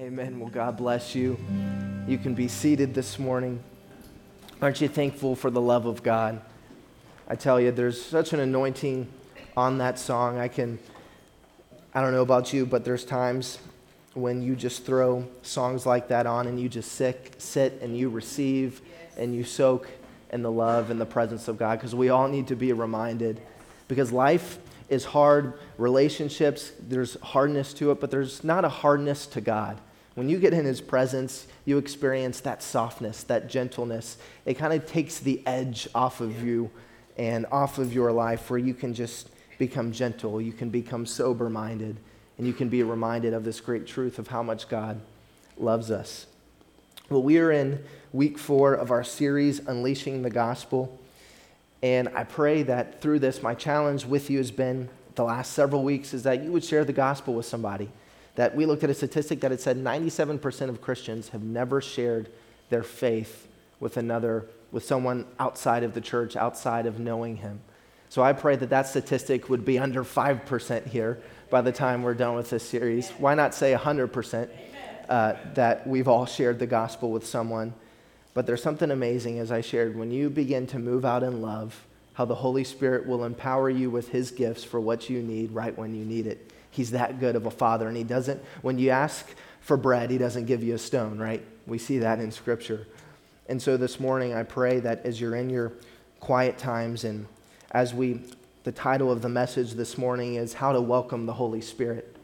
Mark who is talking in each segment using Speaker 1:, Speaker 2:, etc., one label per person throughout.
Speaker 1: Amen. Well, God bless you. You can be seated this morning. Aren't you thankful for the love of God? I tell you, there's such an anointing on that song. I can, I don't know about you, but there's times when you just throw songs like that on and you just sit, sit and you receive and you soak in the love and the presence of God because we all need to be reminded because life is hard, relationships, there's hardness to it, but there's not a hardness to God. When you get in His presence, you experience that softness, that gentleness. It kind of takes the edge off of you and off of your life where you can just become gentle, you can become sober minded, and you can be reminded of this great truth of how much God loves us. Well, we are in week four of our series, Unleashing the Gospel. And I pray that through this, my challenge with you has been the last several weeks is that you would share the gospel with somebody. That we looked at a statistic that it said 97% of Christians have never shared their faith with another, with someone outside of the church, outside of knowing him. So I pray that that statistic would be under 5% here by the time we're done with this series. Why not say 100% uh, that we've all shared the gospel with someone? But there's something amazing, as I shared, when you begin to move out in love, how the Holy Spirit will empower you with His gifts for what you need right when you need it. He's that good of a father, and He doesn't, when you ask for bread, He doesn't give you a stone, right? We see that in Scripture. And so this morning, I pray that as you're in your quiet times and as we, the title of the message this morning is How to Welcome the Holy Spirit.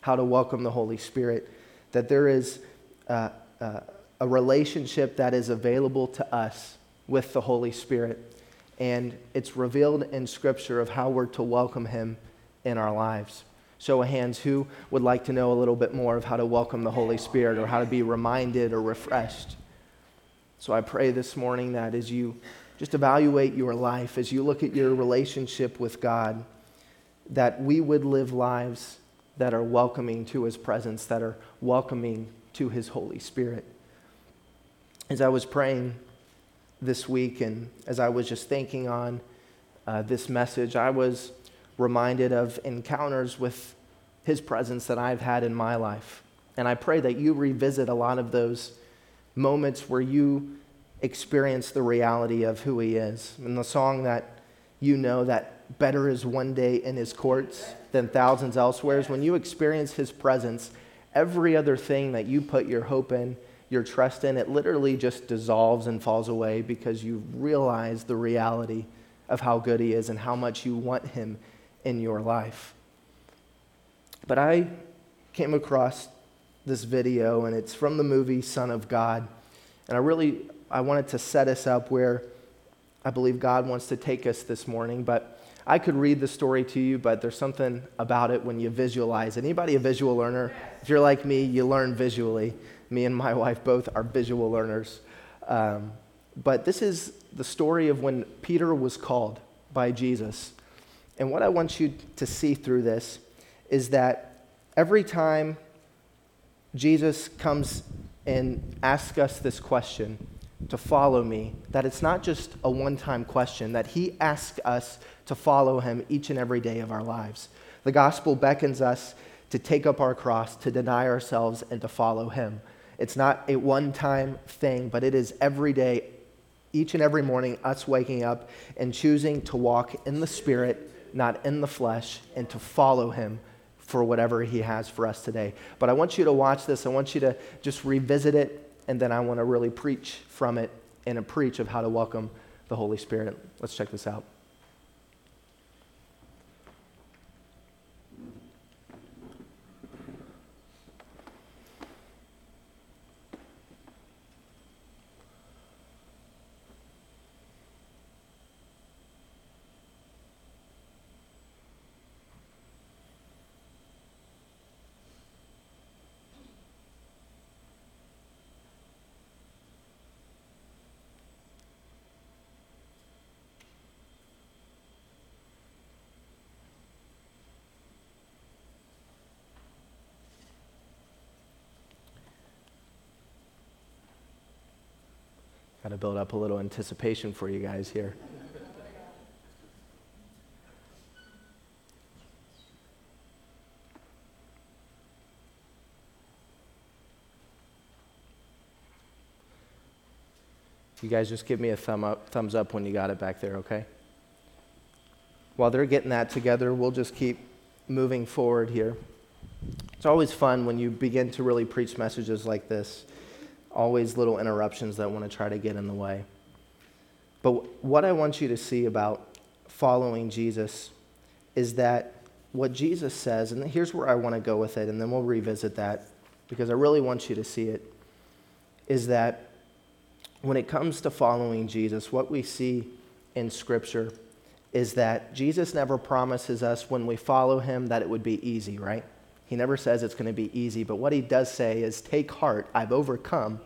Speaker 1: How to Welcome the Holy Spirit. That there is. Uh, uh, a relationship that is available to us with the Holy Spirit. And it's revealed in Scripture of how we're to welcome Him in our lives. Show of hands, who would like to know a little bit more of how to welcome the Holy Spirit or how to be reminded or refreshed? So I pray this morning that as you just evaluate your life, as you look at your relationship with God, that we would live lives that are welcoming to His presence, that are welcoming to His Holy Spirit as I was praying this week and as I was just thinking on uh, this message, I was reminded of encounters with His presence that I've had in my life. And I pray that you revisit a lot of those moments where you experience the reality of who He is. And the song that you know that better is one day in His courts than thousands elsewhere is when you experience His presence, every other thing that you put your hope in your trust in, it literally just dissolves and falls away because you realize the reality of how good He is and how much you want Him in your life. But I came across this video, and it's from the movie Son of God. And I really I wanted to set us up where I believe God wants to take us this morning. But I could read the story to you, but there's something about it when you visualize. Anybody a visual learner? If you're like me, you learn visually. Me and my wife both are visual learners. Um, but this is the story of when Peter was called by Jesus. And what I want you to see through this is that every time Jesus comes and asks us this question to follow me, that it's not just a one time question, that he asks us to follow him each and every day of our lives. The gospel beckons us to take up our cross, to deny ourselves, and to follow him. It's not a one time thing, but it is every day, each and every morning, us waking up and choosing to walk in the Spirit, not in the flesh, and to follow Him for whatever He has for us today. But I want you to watch this. I want you to just revisit it, and then I want to really preach from it and a preach of how to welcome the Holy Spirit. Let's check this out. build up a little anticipation for you guys here. You guys just give me a thumb up, thumbs up when you got it back there, okay? While they're getting that together, we'll just keep moving forward here. It's always fun when you begin to really preach messages like this. Always little interruptions that want to try to get in the way. But what I want you to see about following Jesus is that what Jesus says, and here's where I want to go with it, and then we'll revisit that because I really want you to see it, is that when it comes to following Jesus, what we see in Scripture is that Jesus never promises us when we follow him that it would be easy, right? He never says it's going to be easy, but what he does say is, Take heart, I've overcome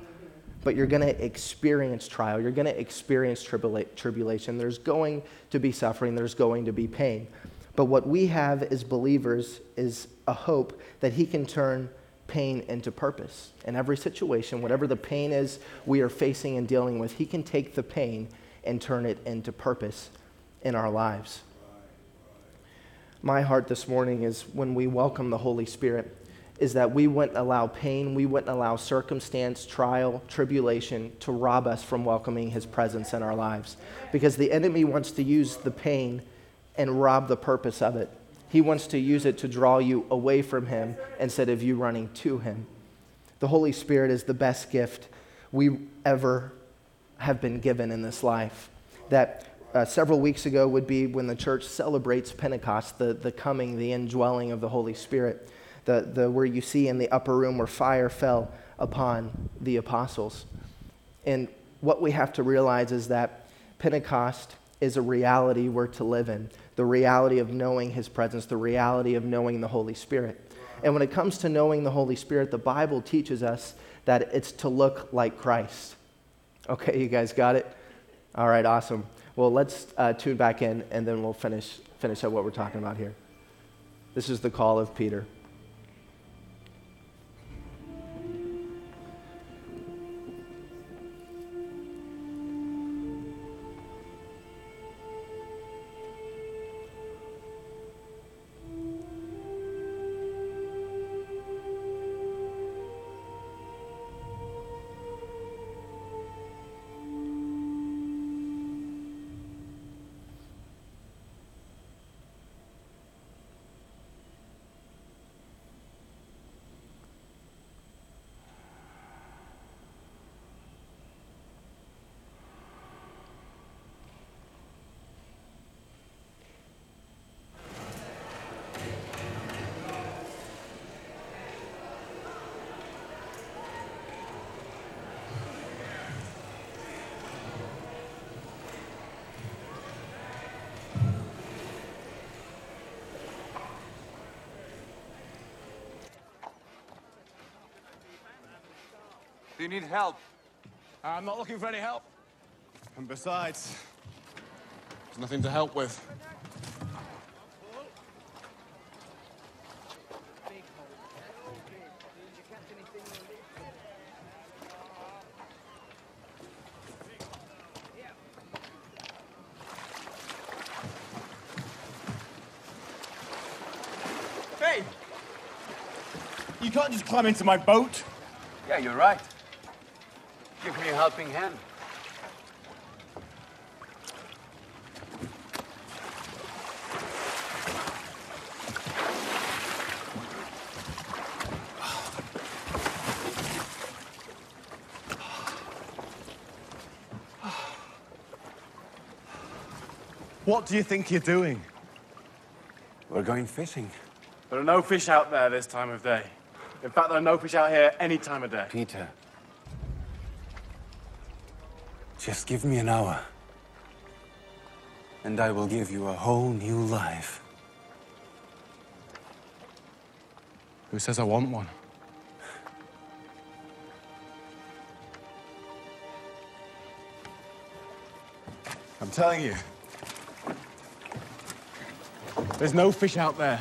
Speaker 1: but you're going to experience trial. You're going to experience tribula- tribulation. There's going to be suffering. There's going to be pain. But what we have as believers is a hope that He can turn pain into purpose. In every situation, whatever the pain is we are facing and dealing with, He can take the pain and turn it into purpose in our lives. My heart this morning is when we welcome the Holy Spirit is that we wouldn't allow pain, we wouldn't allow circumstance, trial, tribulation to rob us from welcoming his presence in our lives. Because the enemy wants to use the pain and rob the purpose of it. He wants to use it to draw you away from him instead of you running to him. The Holy Spirit is the best gift we ever have been given in this life. That uh, several weeks ago would be when the church celebrates Pentecost, the, the coming, the indwelling of the Holy Spirit the, the, where you see in the upper room where fire fell upon the apostles. And what we have to realize is that Pentecost is a reality we're to live in the reality of knowing his presence, the reality of knowing the Holy Spirit. And when it comes to knowing the Holy Spirit, the Bible teaches us that it's to look like Christ. Okay, you guys got it? All right, awesome. Well, let's uh, tune back in and then we'll finish, finish up what we're talking about here. This is the call of Peter.
Speaker 2: Do you need help?
Speaker 3: Uh, I'm not looking for any help.
Speaker 2: And besides, there's nothing to help with.
Speaker 3: Hey! You can't just climb into my boat.
Speaker 2: Yeah, you're right. Give me a helping hand.
Speaker 3: What do you think you're doing?
Speaker 2: We're going fishing.
Speaker 3: There are no fish out there this time of day. In fact, there are no fish out here any time of day.
Speaker 2: Peter. Just give me an hour. And I will give you a whole new life.
Speaker 3: Who says I want one? I'm telling you. There's no fish out there.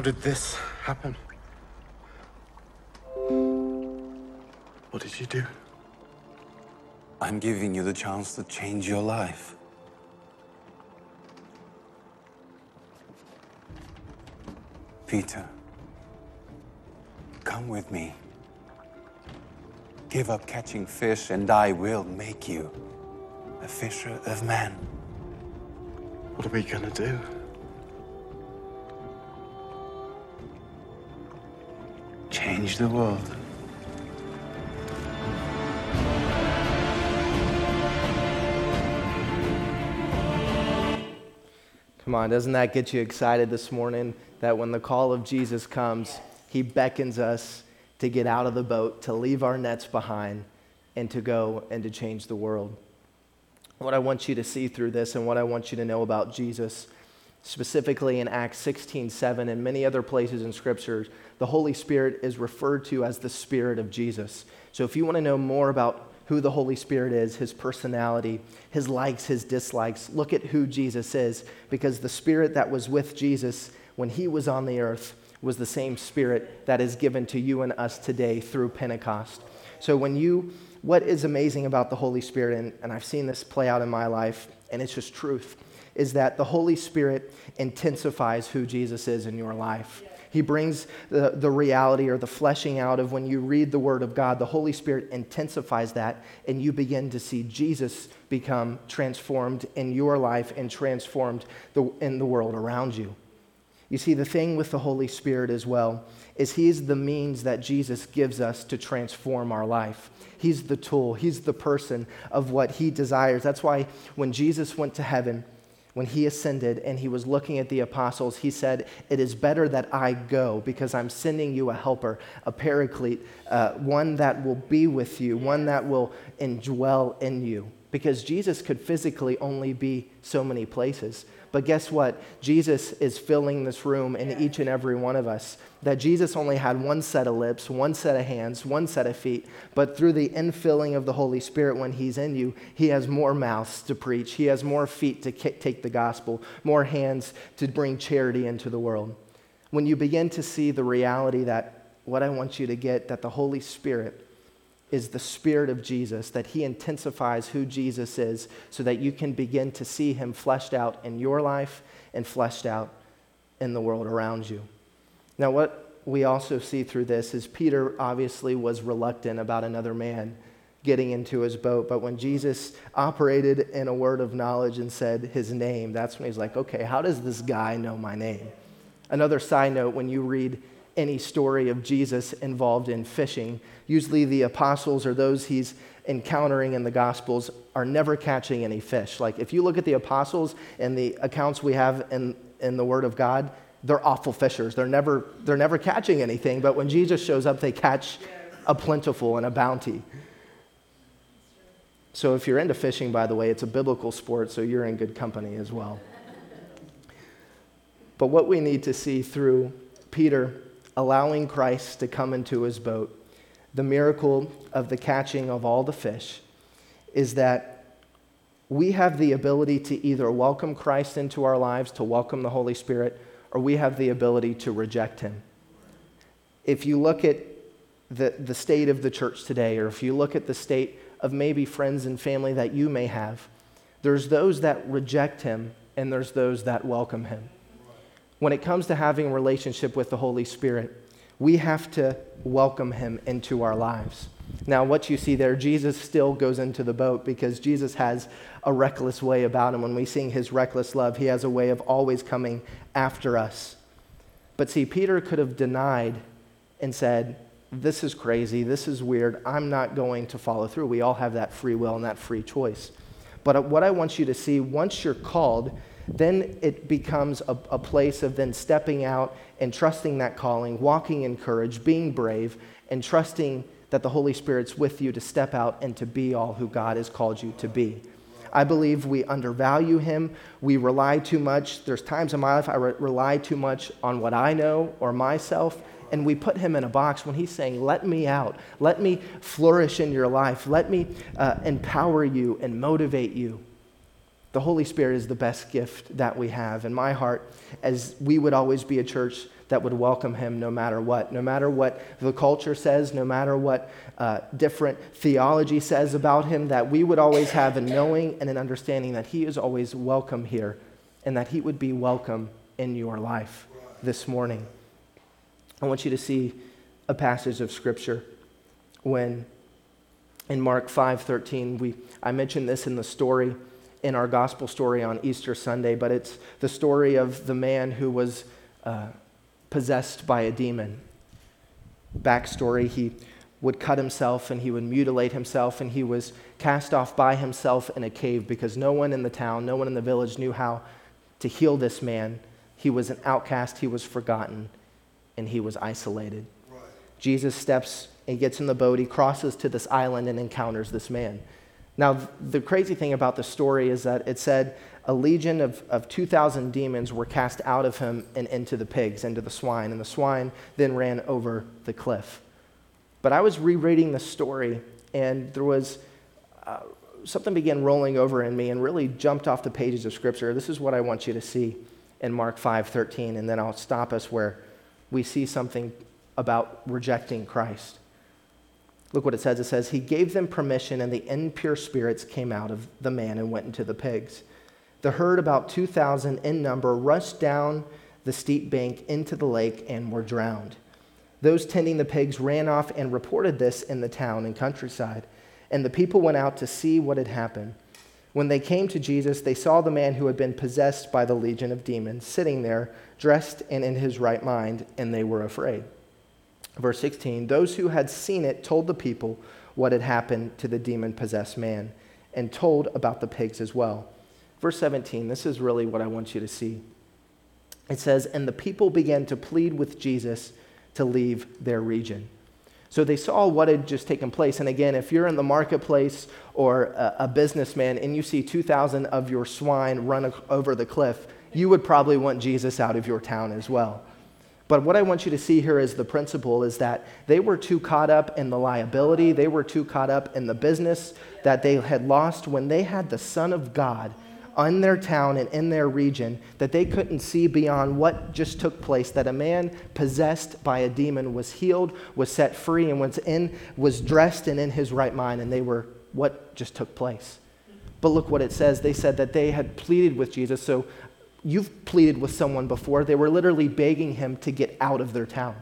Speaker 2: How did this happen? What did you do?
Speaker 4: I'm giving you the chance to change your life. Peter, come with me. Give up catching fish, and I will make you a fisher of men.
Speaker 2: What are we gonna do?
Speaker 4: Change the world.
Speaker 1: Come on, doesn't that get you excited this morning that when the call of Jesus comes, he beckons us to get out of the boat, to leave our nets behind, and to go and to change the world? What I want you to see through this and what I want you to know about Jesus, specifically in Acts 16 7 and many other places in Scripture, the Holy Spirit is referred to as the Spirit of Jesus. So if you want to know more about who the Holy Spirit is, his personality, his likes, his dislikes. Look at who Jesus is, because the Spirit that was with Jesus when he was on the earth was the same Spirit that is given to you and us today through Pentecost. So, when you, what is amazing about the Holy Spirit, and, and I've seen this play out in my life, and it's just truth, is that the Holy Spirit intensifies who Jesus is in your life. He brings the, the reality or the fleshing out of when you read the Word of God. The Holy Spirit intensifies that, and you begin to see Jesus become transformed in your life and transformed the, in the world around you. You see, the thing with the Holy Spirit as well is He's the means that Jesus gives us to transform our life. He's the tool, He's the person of what He desires. That's why when Jesus went to heaven, when he ascended and he was looking at the apostles, he said, It is better that I go because I'm sending you a helper, a paraclete, uh, one that will be with you, one that will indwell in you. Because Jesus could physically only be so many places. But guess what? Jesus is filling this room in each and every one of us. That Jesus only had one set of lips, one set of hands, one set of feet. But through the infilling of the Holy Spirit, when He's in you, He has more mouths to preach. He has more feet to take the gospel, more hands to bring charity into the world. When you begin to see the reality that what I want you to get, that the Holy Spirit is the Spirit of Jesus, that He intensifies who Jesus is so that you can begin to see Him fleshed out in your life and fleshed out in the world around you. Now, what we also see through this is Peter obviously was reluctant about another man getting into his boat, but when Jesus operated in a word of knowledge and said his name, that's when he's like, okay, how does this guy know my name? Another side note when you read any story of Jesus involved in fishing. Usually, the apostles or those he's encountering in the Gospels are never catching any fish. Like, if you look at the apostles and the accounts we have in, in the Word of God, they're awful fishers. They're never, they're never catching anything, but when Jesus shows up, they catch a plentiful and a bounty. So, if you're into fishing, by the way, it's a biblical sport, so you're in good company as well. But what we need to see through Peter allowing Christ to come into his boat, the miracle of the catching of all the fish, is that we have the ability to either welcome Christ into our lives, to welcome the Holy Spirit, or we have the ability to reject him. If you look at the, the state of the church today, or if you look at the state of maybe friends and family that you may have, there's those that reject him and there's those that welcome him when it comes to having a relationship with the Holy Spirit, we have to welcome him into our lives. Now, what you see there, Jesus still goes into the boat because Jesus has a reckless way about him. When we sing his reckless love, he has a way of always coming after us. But see, Peter could have denied and said, This is crazy. This is weird. I'm not going to follow through. We all have that free will and that free choice. But what I want you to see, once you're called, then it becomes a, a, place of then stepping out and trusting that calling, walking in courage, being brave, and trusting that the Holy Spirit's with you to step out and to be all who God has called you to be. I believe we undervalue him. We rely too much. There's times in my life I re- rely too much on what I know or myself, and we put him in a box when he's saying, Let me out. Let me flourish in your life. Let me uh, empower you and motivate you. The Holy Spirit is the best gift that we have. In my heart, as we would always be a church that would welcome him no matter what. No matter what the culture says, no matter what uh, different theology says about him, that we would always have a knowing and an understanding that he is always welcome here and that he would be welcome in your life this morning. I want you to see a passage of scripture when in Mark 5:13 we I mentioned this in the story in our gospel story on Easter Sunday, but it's the story of the man who was uh, possessed by a demon. Backstory he would cut himself and he would mutilate himself, and he was cast off by himself in a cave because no one in the town, no one in the village knew how to heal this man. He was an outcast, he was forgotten, and he was isolated. Right. Jesus steps and gets in the boat, he crosses to this island and encounters this man. Now, the crazy thing about the story is that it said a legion of, of 2,000 demons were cast out of him and into the pigs, into the swine, and the swine then ran over the cliff. But I was rereading the story, and there was uh, something began rolling over in me and really jumped off the pages of Scripture. This is what I want you to see in Mark 5:13, and then I'll stop us where we see something about rejecting Christ. Look what it says. It says, He gave them permission, and the impure spirits came out of the man and went into the pigs. The herd, about 2,000 in number, rushed down the steep bank into the lake and were drowned. Those tending the pigs ran off and reported this in the town and countryside. And the people went out to see what had happened. When they came to Jesus, they saw the man who had been possessed by the legion of demons sitting there, dressed and in his right mind, and they were afraid. Verse 16 Those who had seen it told the people what had happened to the demon possessed man and told about the pigs as well. Verse 17, this is really what I want you to see. It says, And the people began to plead with Jesus to leave their region. So they saw what had just taken place. And again, if you're in the marketplace or a, a businessman and you see 2,000 of your swine run over the cliff, you would probably want Jesus out of your town as well. But what I want you to see here is the principle is that they were too caught up in the liability, they were too caught up in the business that they had lost when they had the Son of God in their town and in their region that they couldn't see beyond what just took place that a man possessed by a demon was healed was set free and was in was dressed and in his right mind and they were what just took place. But look what it says. They said that they had pleaded with jesus. So You've pleaded with someone before. They were literally begging him to get out of their town.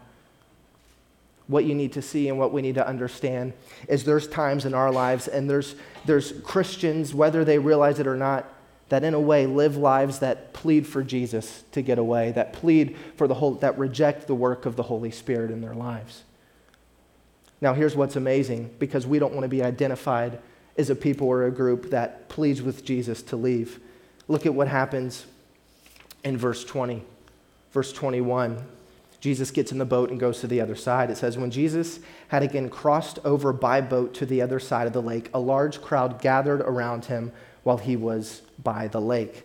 Speaker 1: What you need to see and what we need to understand is there's times in our lives, and there's, there's Christians, whether they realize it or not, that in a way live lives that plead for Jesus to get away, that plead for the whole, that reject the work of the Holy Spirit in their lives. Now, here's what's amazing because we don't want to be identified as a people or a group that pleads with Jesus to leave. Look at what happens in verse 20. Verse 21, Jesus gets in the boat and goes to the other side. It says, When Jesus had again crossed over by boat to the other side of the lake, a large crowd gathered around him while he was by the lake.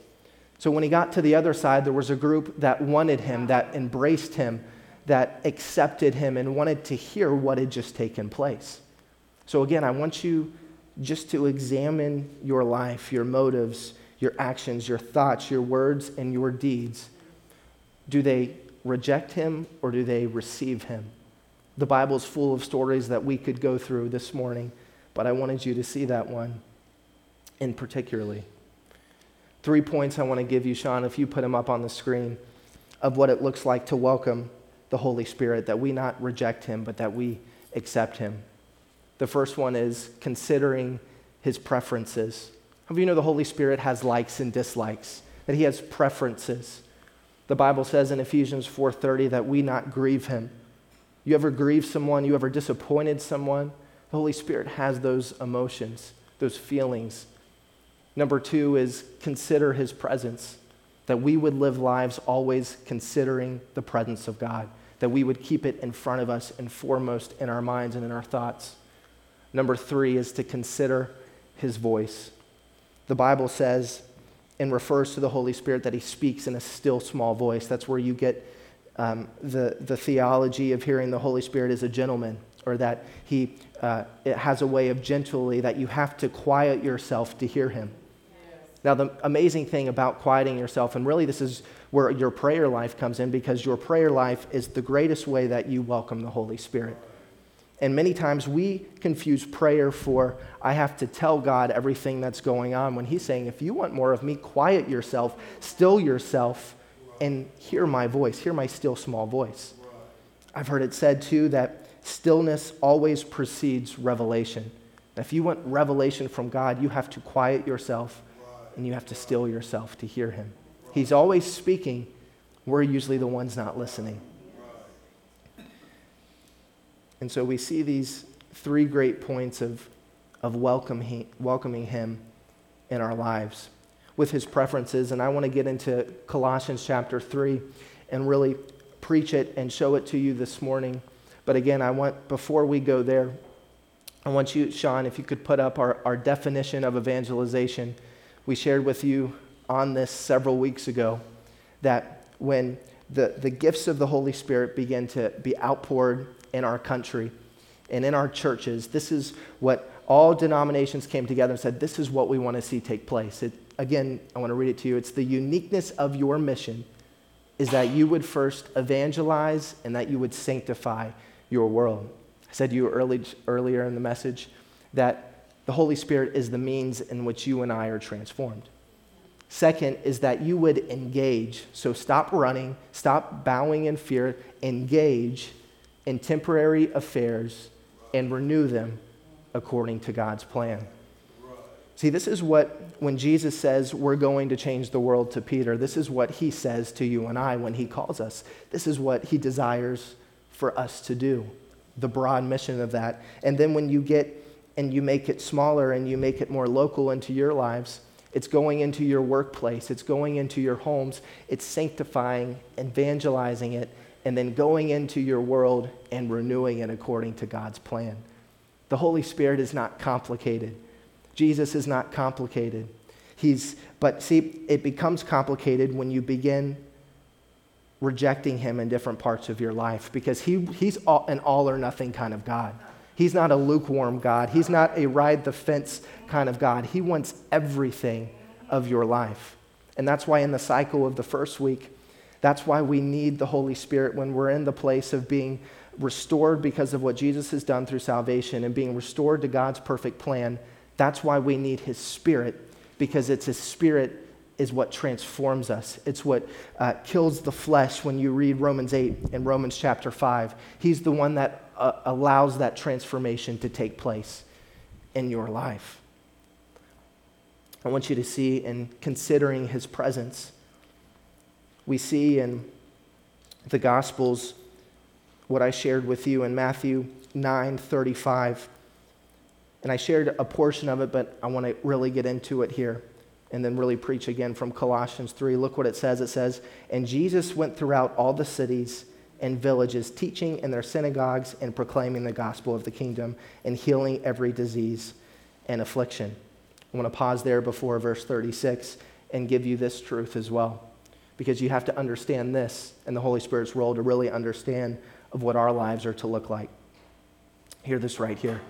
Speaker 1: So when he got to the other side, there was a group that wanted him, that embraced him, that accepted him, and wanted to hear what had just taken place. So again, I want you just to examine your life, your motives, your actions, your thoughts, your words, and your deeds, do they reject him or do they receive him? The Bible is full of stories that we could go through this morning, but I wanted you to see that one in particularly. Three points I want to give you, Sean, if you put them up on the screen, of what it looks like to welcome the Holy Spirit, that we not reject him, but that we accept him. The first one is considering his preferences. How you know the Holy Spirit has likes and dislikes? That he has preferences. The Bible says in Ephesians 4:30 that we not grieve him. You ever grieve someone, you ever disappointed someone? The Holy Spirit has those emotions, those feelings. Number 2 is consider his presence. That we would live lives always considering the presence of God. That we would keep it in front of us and foremost in our minds and in our thoughts. Number 3 is to consider his voice. The Bible says and refers to the Holy Spirit that he speaks in a still small voice. That's where you get um, the, the theology of hearing the Holy Spirit as a gentleman, or that he uh, it has a way of gently that you have to quiet yourself to hear him. Now, the amazing thing about quieting yourself, and really this is where your prayer life comes in, because your prayer life is the greatest way that you welcome the Holy Spirit. And many times we confuse prayer for, I have to tell God everything that's going on, when He's saying, if you want more of me, quiet yourself, still yourself, and hear my voice, hear my still small voice. I've heard it said too that stillness always precedes revelation. If you want revelation from God, you have to quiet yourself and you have to still yourself to hear Him. He's always speaking. We're usually the ones not listening. And so we see these three great points of, of welcome welcoming Him in our lives with His preferences. And I want to get into Colossians chapter 3 and really preach it and show it to you this morning. But again, I want, before we go there, I want you, Sean, if you could put up our, our definition of evangelization. We shared with you on this several weeks ago that when the, the gifts of the Holy Spirit begin to be outpoured in our country and in our churches, this is what all denominations came together and said, This is what we want to see take place. It, again, I want to read it to you. It's the uniqueness of your mission is that you would first evangelize and that you would sanctify your world. I said to you early, earlier in the message that the Holy Spirit is the means in which you and I are transformed. Second is that you would engage. So stop running, stop bowing in fear, engage in temporary affairs and renew them according to God's plan. See, this is what, when Jesus says we're going to change the world to Peter, this is what he says to you and I when he calls us. This is what he desires for us to do, the broad mission of that. And then when you get and you make it smaller and you make it more local into your lives, it's going into your workplace, it's going into your homes, it's sanctifying, evangelizing it, and then going into your world and renewing it according to God's plan. The Holy Spirit is not complicated. Jesus is not complicated. He's, but see, it becomes complicated when you begin rejecting him in different parts of your life because he, he's all, an all or nothing kind of God. He's not a lukewarm God. He's not a ride the fence kind of God. He wants everything of your life. And that's why in the cycle of the first week, that's why we need the Holy Spirit when we're in the place of being restored because of what Jesus has done through salvation and being restored to God's perfect plan that's why we need His Spirit, because it's His Spirit is what transforms us. It's what uh, kills the flesh when you read Romans 8 and Romans chapter 5. He's the one that uh, allows that transformation to take place in your life. I want you to see in considering his presence, we see in the Gospels what I shared with you in Matthew 9 35. And I shared a portion of it, but I want to really get into it here and then really preach again from Colossians 3. Look what it says. It says, And Jesus went throughout all the cities and villages, teaching in their synagogues and proclaiming the gospel of the kingdom and healing every disease and affliction. I want to pause there before verse 36 and give you this truth as well. Because you have to understand this and the Holy Spirit's role to really understand of what our lives are to look like. Hear this right here.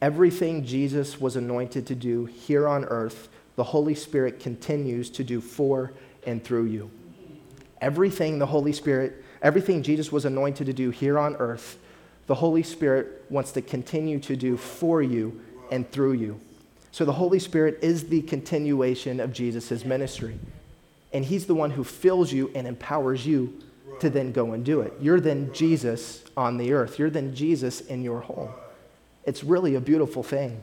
Speaker 1: Everything Jesus was anointed to do here on earth, the Holy Spirit continues to do for and through you. Everything the Holy Spirit, everything Jesus was anointed to do here on earth, the Holy Spirit wants to continue to do for you and through you. So the Holy Spirit is the continuation of Jesus' ministry. And He's the one who fills you and empowers you to then go and do it. You're then Jesus on the earth, you're then Jesus in your home. It's really a beautiful thing.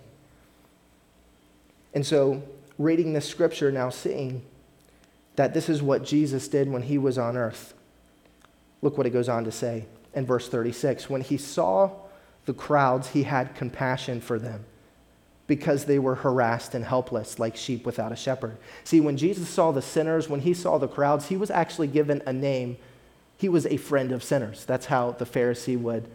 Speaker 1: And so, reading this scripture now, seeing that this is what Jesus did when he was on earth. Look what it goes on to say in verse 36. When he saw the crowds, he had compassion for them because they were harassed and helpless like sheep without a shepherd. See, when Jesus saw the sinners, when he saw the crowds, he was actually given a name. He was a friend of sinners. That's how the Pharisee would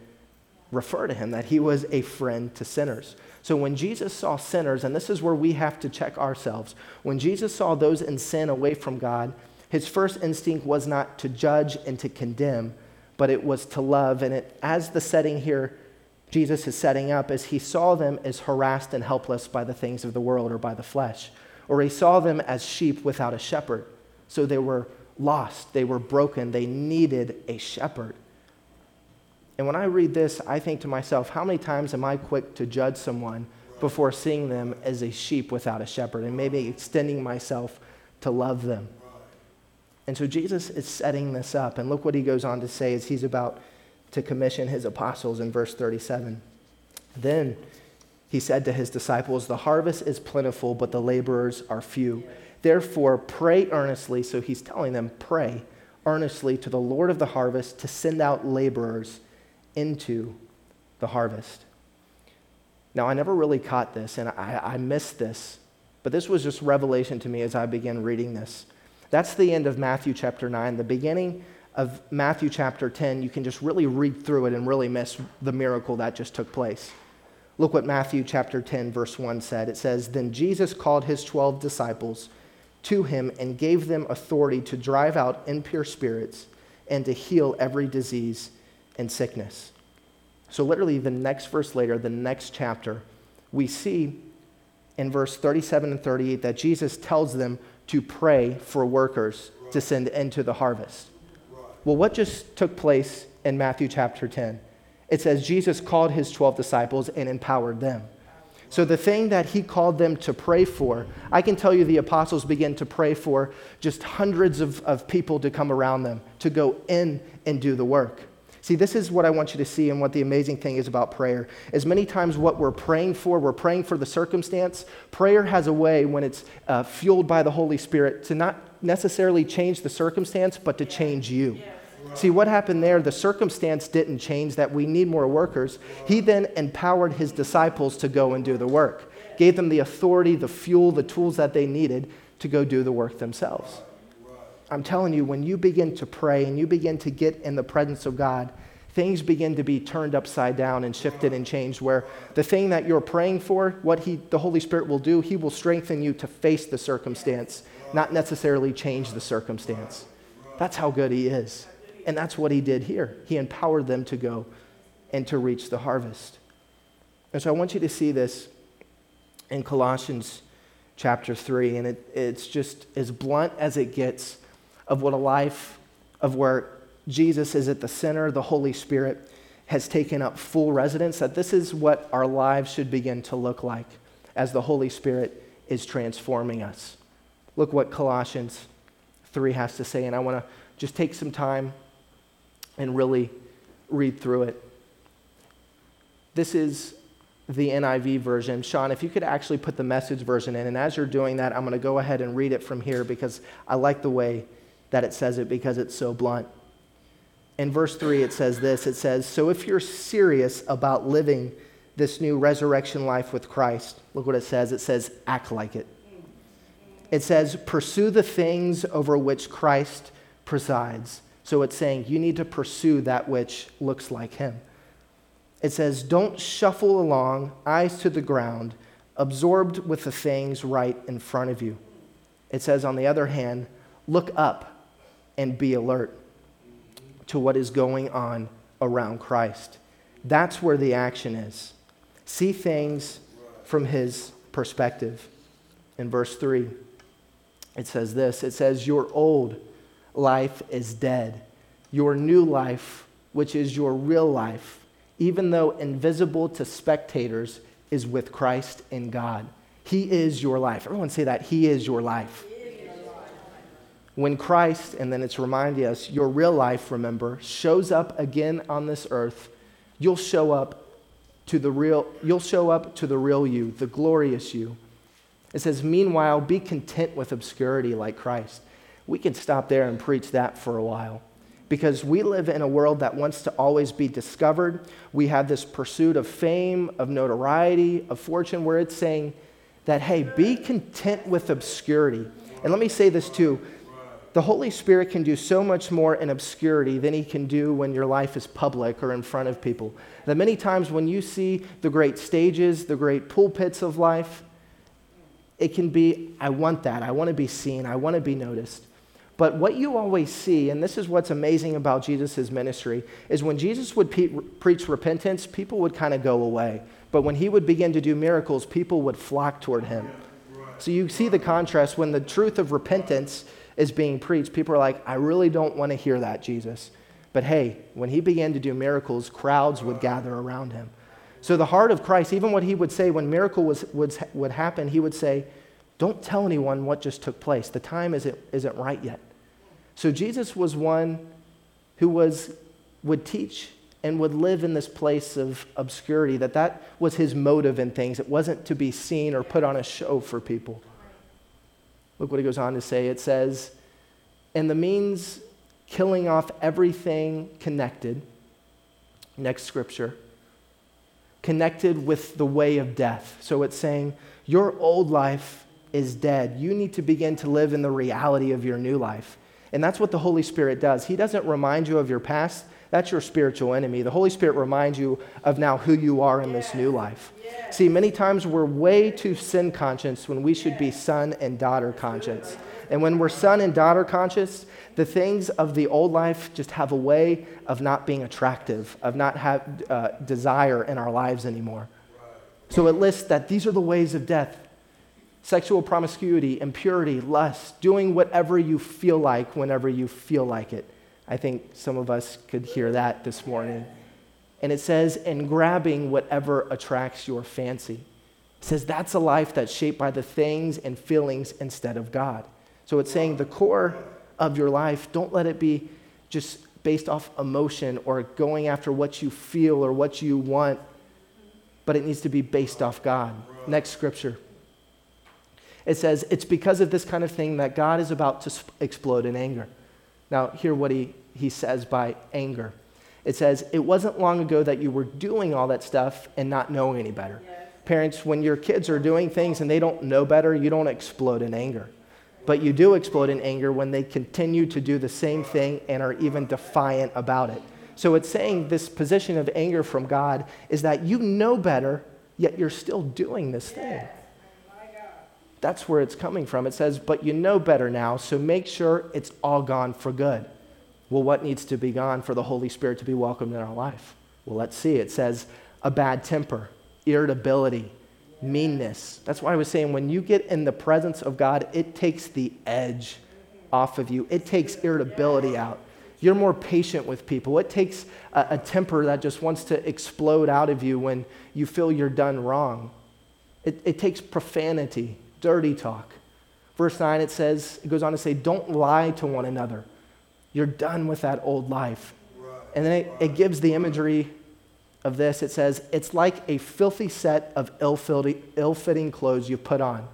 Speaker 1: refer to him, that he was a friend to sinners. So when Jesus saw sinners, and this is where we have to check ourselves, when Jesus saw those in sin away from God, his first instinct was not to judge and to condemn, but it was to love. And it, as the setting here Jesus is setting up, as he saw them as harassed and helpless by the things of the world or by the flesh. or he saw them as sheep without a shepherd. So they were lost, they were broken, they needed a shepherd. And when I read this, I think to myself, how many times am I quick to judge someone before seeing them as a sheep without a shepherd and maybe extending myself to love them? And so Jesus is setting this up. And look what he goes on to say as he's about to commission his apostles in verse 37. Then he said to his disciples, The harvest is plentiful, but the laborers are few. Therefore, pray earnestly. So he's telling them, Pray earnestly to the Lord of the harvest to send out laborers into the harvest. Now, I never really caught this, and I, I missed this, but this was just revelation to me as I began reading this. That's the end of Matthew chapter 9. The beginning of Matthew chapter 10, you can just really read through it and really miss the miracle that just took place. Look what Matthew chapter 10, verse 1 said. It says, Then Jesus called his 12 disciples to him and gave them authority to drive out impure spirits and to heal every disease and sickness. So, literally, the next verse later, the next chapter, we see in verse 37 and 38 that Jesus tells them to pray for workers to send into the harvest. Well, what just took place in Matthew chapter 10? It says Jesus called his 12 disciples and empowered them. So, the thing that he called them to pray for, I can tell you the apostles began to pray for just hundreds of, of people to come around them to go in and do the work. See, this is what I want you to see, and what the amazing thing is about prayer. Is many times what we're praying for, we're praying for the circumstance. Prayer has a way, when it's uh, fueled by the Holy Spirit, to not necessarily change the circumstance, but to change you. See, what happened there, the circumstance didn't change that we need more workers. He then empowered his disciples to go and do the work, gave them the authority, the fuel, the tools that they needed to go do the work themselves. I'm telling you, when you begin to pray and you begin to get in the presence of God, things begin to be turned upside down and shifted and changed where the thing that you're praying for what he, the holy spirit will do he will strengthen you to face the circumstance not necessarily change the circumstance that's how good he is and that's what he did here he empowered them to go and to reach the harvest and so i want you to see this in colossians chapter 3 and it, it's just as blunt as it gets of what a life of where Jesus is at the center, the Holy Spirit has taken up full residence, that this is what our lives should begin to look like as the Holy Spirit is transforming us. Look what Colossians 3 has to say, and I want to just take some time and really read through it. This is the NIV version. Sean, if you could actually put the message version in, and as you're doing that, I'm going to go ahead and read it from here because I like the way that it says it because it's so blunt. In verse 3, it says this it says, So if you're serious about living this new resurrection life with Christ, look what it says. It says, act like it. It says, pursue the things over which Christ presides. So it's saying you need to pursue that which looks like him. It says, don't shuffle along, eyes to the ground, absorbed with the things right in front of you. It says, on the other hand, look up and be alert to what is going on around Christ. That's where the action is. See things from his perspective. In verse 3, it says this it says, Your old life is dead. Your new life, which is your real life, even though invisible to spectators, is with Christ in God. He is your life. Everyone say that. He is your life when Christ, and then it's reminding us, your real life, remember, shows up again on this earth, you'll show up to the real, you'll show up to the real you, the glorious you. It says, meanwhile, be content with obscurity like Christ. We can stop there and preach that for a while because we live in a world that wants to always be discovered. We have this pursuit of fame, of notoriety, of fortune, where it's saying that, hey, be content with obscurity. And let me say this too the Holy Spirit can do so much more in obscurity than he can do when your life is public or in front of people. That many times when you see the great stages, the great pulpits of life, it can be, I want that. I want to be seen. I want to be noticed. But what you always see, and this is what's amazing about Jesus' ministry, is when Jesus would pe- preach repentance, people would kind of go away. But when he would begin to do miracles, people would flock toward him. So you see the contrast when the truth of repentance is being preached. People are like, I really don't want to hear that, Jesus. But hey, when he began to do miracles, crowds would gather around him. So the heart of Christ, even what he would say when miracle was, would, would happen, he would say, Don't tell anyone what just took place. The time isn't, isn't right yet. So Jesus was one who was, would teach and would live in this place of obscurity, that that was his motive in things. It wasn't to be seen or put on a show for people. Look what he goes on to say. It says, and the means killing off everything connected, next scripture, connected with the way of death. So it's saying, your old life is dead. You need to begin to live in the reality of your new life. And that's what the Holy Spirit does. He doesn't remind you of your past, that's your spiritual enemy. The Holy Spirit reminds you of now who you are in this new life. See, many times we're way too sin conscious when we should be son and daughter conscious. And when we're son and daughter conscious, the things of the old life just have a way of not being attractive, of not have uh, desire in our lives anymore. So it lists that these are the ways of death sexual promiscuity, impurity, lust, doing whatever you feel like whenever you feel like it. I think some of us could hear that this morning. And it says, and grabbing whatever attracts your fancy. It says that's a life that's shaped by the things and feelings instead of God. So it's saying the core of your life, don't let it be just based off emotion or going after what you feel or what you want, but it needs to be based off God. Next scripture. It says, It's because of this kind of thing that God is about to explode in anger. Now, hear what he, he says by anger. It says, It wasn't long ago that you were doing all that stuff and not knowing any better. Yes. Parents, when your kids are doing things and they don't know better, you don't explode in anger. But you do explode in anger when they continue to do the same thing and are even defiant about it. So it's saying this position of anger from God is that you know better, yet you're still doing this thing. That's where it's coming from. It says, But you know better now, so make sure it's all gone for good. Well, what needs to be gone for the Holy Spirit to be welcomed in our life? Well, let's see. It says, A bad temper, irritability, meanness. That's why I was saying when you get in the presence of God, it takes the edge off of you, it takes irritability out. You're more patient with people. It takes a, a temper that just wants to explode out of you when you feel you're done wrong. It, it takes profanity, dirty talk. Verse 9, it says, it goes on to say, Don't lie to one another. You're done with that old life. And then it, it gives the imagery of this, it says, it's like a filthy set of ill fitting clothes you've put on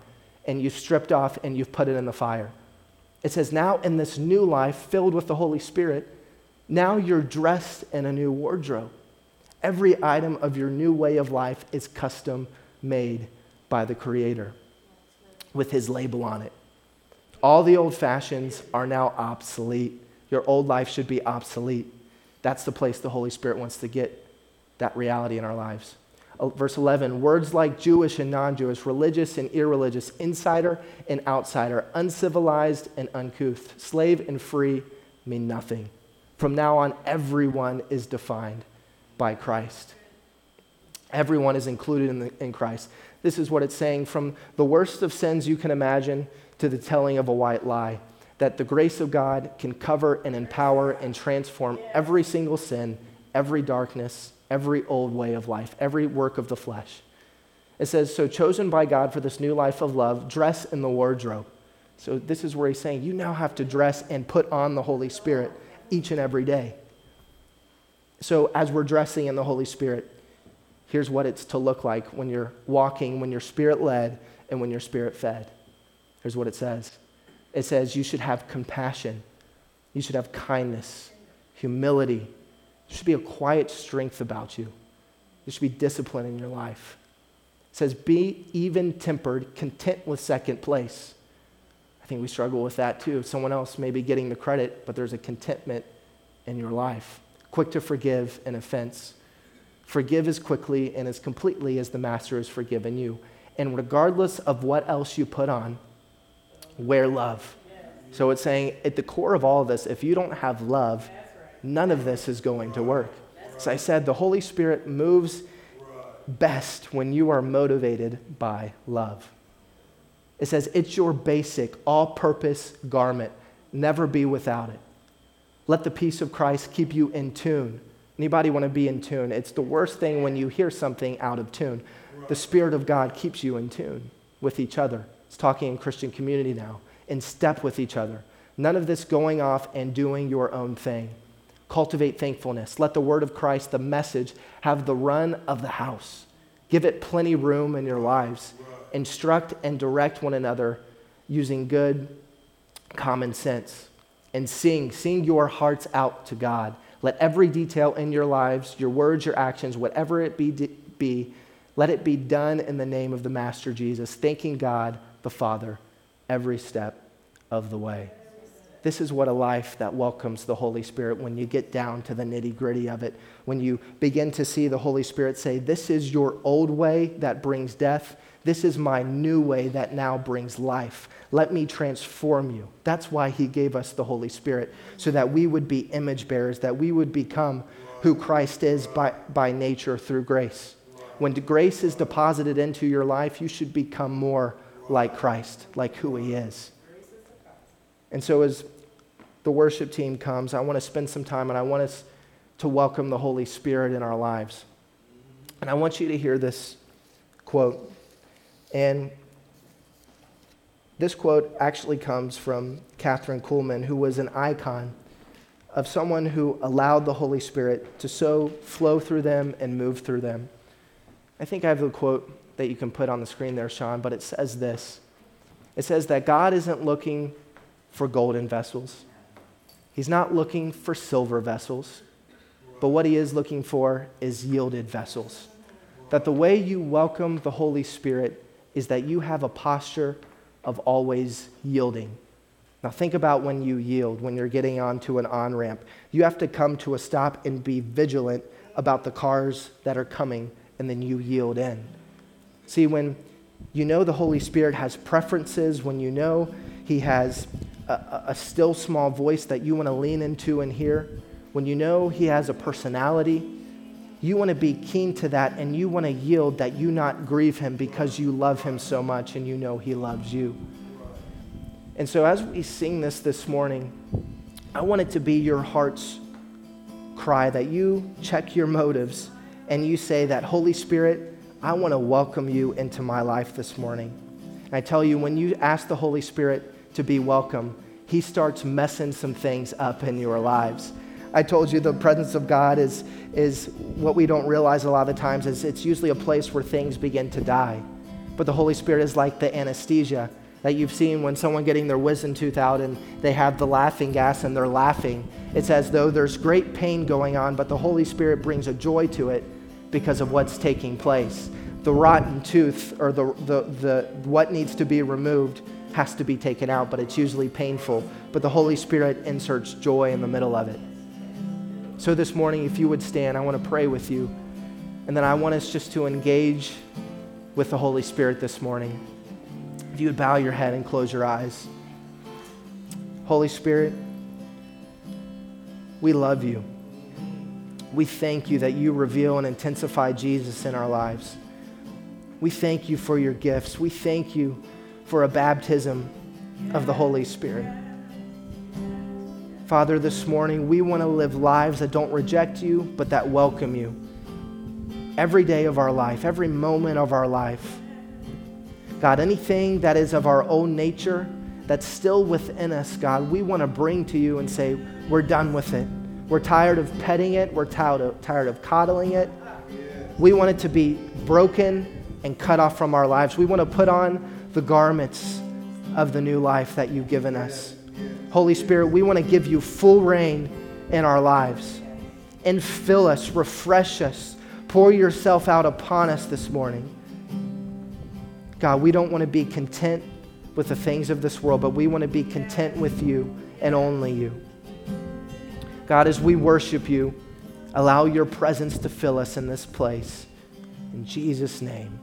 Speaker 1: and you've stripped off and you've put it in the fire. It says, now in this new life filled with the Holy Spirit, now you're dressed in a new wardrobe. Every item of your new way of life is custom made by the Creator with His label on it. All the old fashions are now obsolete. Your old life should be obsolete. That's the place the Holy Spirit wants to get that reality in our lives. Uh, verse 11 words like Jewish and non Jewish, religious and irreligious, insider and outsider, uncivilized and uncouth, slave and free mean nothing. From now on, everyone is defined by Christ. Everyone is included in, the, in Christ. This is what it's saying from the worst of sins you can imagine to the telling of a white lie. That the grace of God can cover and empower and transform every single sin, every darkness, every old way of life, every work of the flesh. It says, So chosen by God for this new life of love, dress in the wardrobe. So this is where he's saying, You now have to dress and put on the Holy Spirit each and every day. So as we're dressing in the Holy Spirit, here's what it's to look like when you're walking, when you're spirit led, and when you're spirit fed. Here's what it says it says, You should have compassion, you should have kindness, humility there should be a quiet strength about you. There should be discipline in your life. It says, be even tempered, content with second place. I think we struggle with that too. Someone else may be getting the credit, but there's a contentment in your life. Quick to forgive an offense. Forgive as quickly and as completely as the Master has forgiven you. And regardless of what else you put on, wear love. So it's saying at the core of all of this, if you don't have love, none of this is going to work. As I said, the Holy Spirit moves best when you are motivated by love. It says it's your basic, all purpose garment. Never be without it. Let the peace of Christ keep you in tune. Anybody want to be in tune? It's the worst thing when you hear something out of tune. The Spirit of God keeps you in tune with each other. It's talking in Christian community now, in step with each other. None of this going off and doing your own thing. Cultivate thankfulness. Let the word of Christ, the message, have the run of the house. Give it plenty room in your lives. Instruct and direct one another using good common sense. And sing, sing your hearts out to God. Let every detail in your lives, your words, your actions, whatever it be, be let it be done in the name of the Master Jesus, thanking God the Father every step of the way. This is what a life that welcomes the Holy Spirit when you get down to the nitty gritty of it. When you begin to see the Holy Spirit say, This is your old way that brings death. This is my new way that now brings life. Let me transform you. That's why he gave us the Holy Spirit, so that we would be image bearers, that we would become who Christ is by, by nature through grace. When grace is deposited into your life, you should become more like Christ, like who he is. And so, as the worship team comes, I want to spend some time and I want us to welcome the Holy Spirit in our lives. And I want you to hear this quote. And this quote actually comes from Kathryn Kuhlman, who was an icon of someone who allowed the Holy Spirit to so flow through them and move through them. I think I have the quote that you can put on the screen there, Sean, but it says this It says that God isn't looking for golden vessels. He's not looking for silver vessels, but what he is looking for is yielded vessels. That the way you welcome the Holy Spirit is that you have a posture of always yielding. Now, think about when you yield, when you're getting onto an on ramp. You have to come to a stop and be vigilant about the cars that are coming, and then you yield in. See, when you know the Holy Spirit has preferences, when you know He has a, a still small voice that you want to lean into and hear, when you know He has a personality, you want to be keen to that and you want to yield that you not grieve Him because you love Him so much and you know He loves you. And so, as we sing this this morning, I want it to be your heart's cry that you check your motives and you say that, Holy Spirit, I want to welcome you into my life this morning. And I tell you, when you ask the Holy Spirit to be welcome, He starts messing some things up in your lives. I told you the presence of God is, is what we don't realize a lot of times is it's usually a place where things begin to die. But the Holy Spirit is like the anesthesia that you've seen when someone getting their wisdom tooth out and they have the laughing gas and they're laughing. It's as though there's great pain going on, but the Holy Spirit brings a joy to it because of what's taking place. The rotten tooth or the, the, the what needs to be removed has to be taken out, but it's usually painful. But the Holy Spirit inserts joy in the middle of it. So this morning, if you would stand, I want to pray with you. And then I want us just to engage with the Holy Spirit this morning. If you would bow your head and close your eyes. Holy Spirit, we love you. We thank you that you reveal and intensify Jesus in our lives. We thank you for your gifts. We thank you for a baptism of the Holy Spirit. Father, this morning we want to live lives that don't reject you, but that welcome you. Every day of our life, every moment of our life. God, anything that is of our own nature that's still within us, God, we want to bring to you and say, we're done with it. We're tired of petting it. We're tired of, tired of coddling it. We want it to be broken and cut off from our lives. We want to put on the garments of the new life that you've given us. Holy Spirit, we want to give you full reign in our lives. And fill us, refresh us, pour yourself out upon us this morning. God, we don't want to be content with the things of this world, but we want to be content with you and only you. God, as we worship you, allow your presence to fill us in this place. In Jesus' name.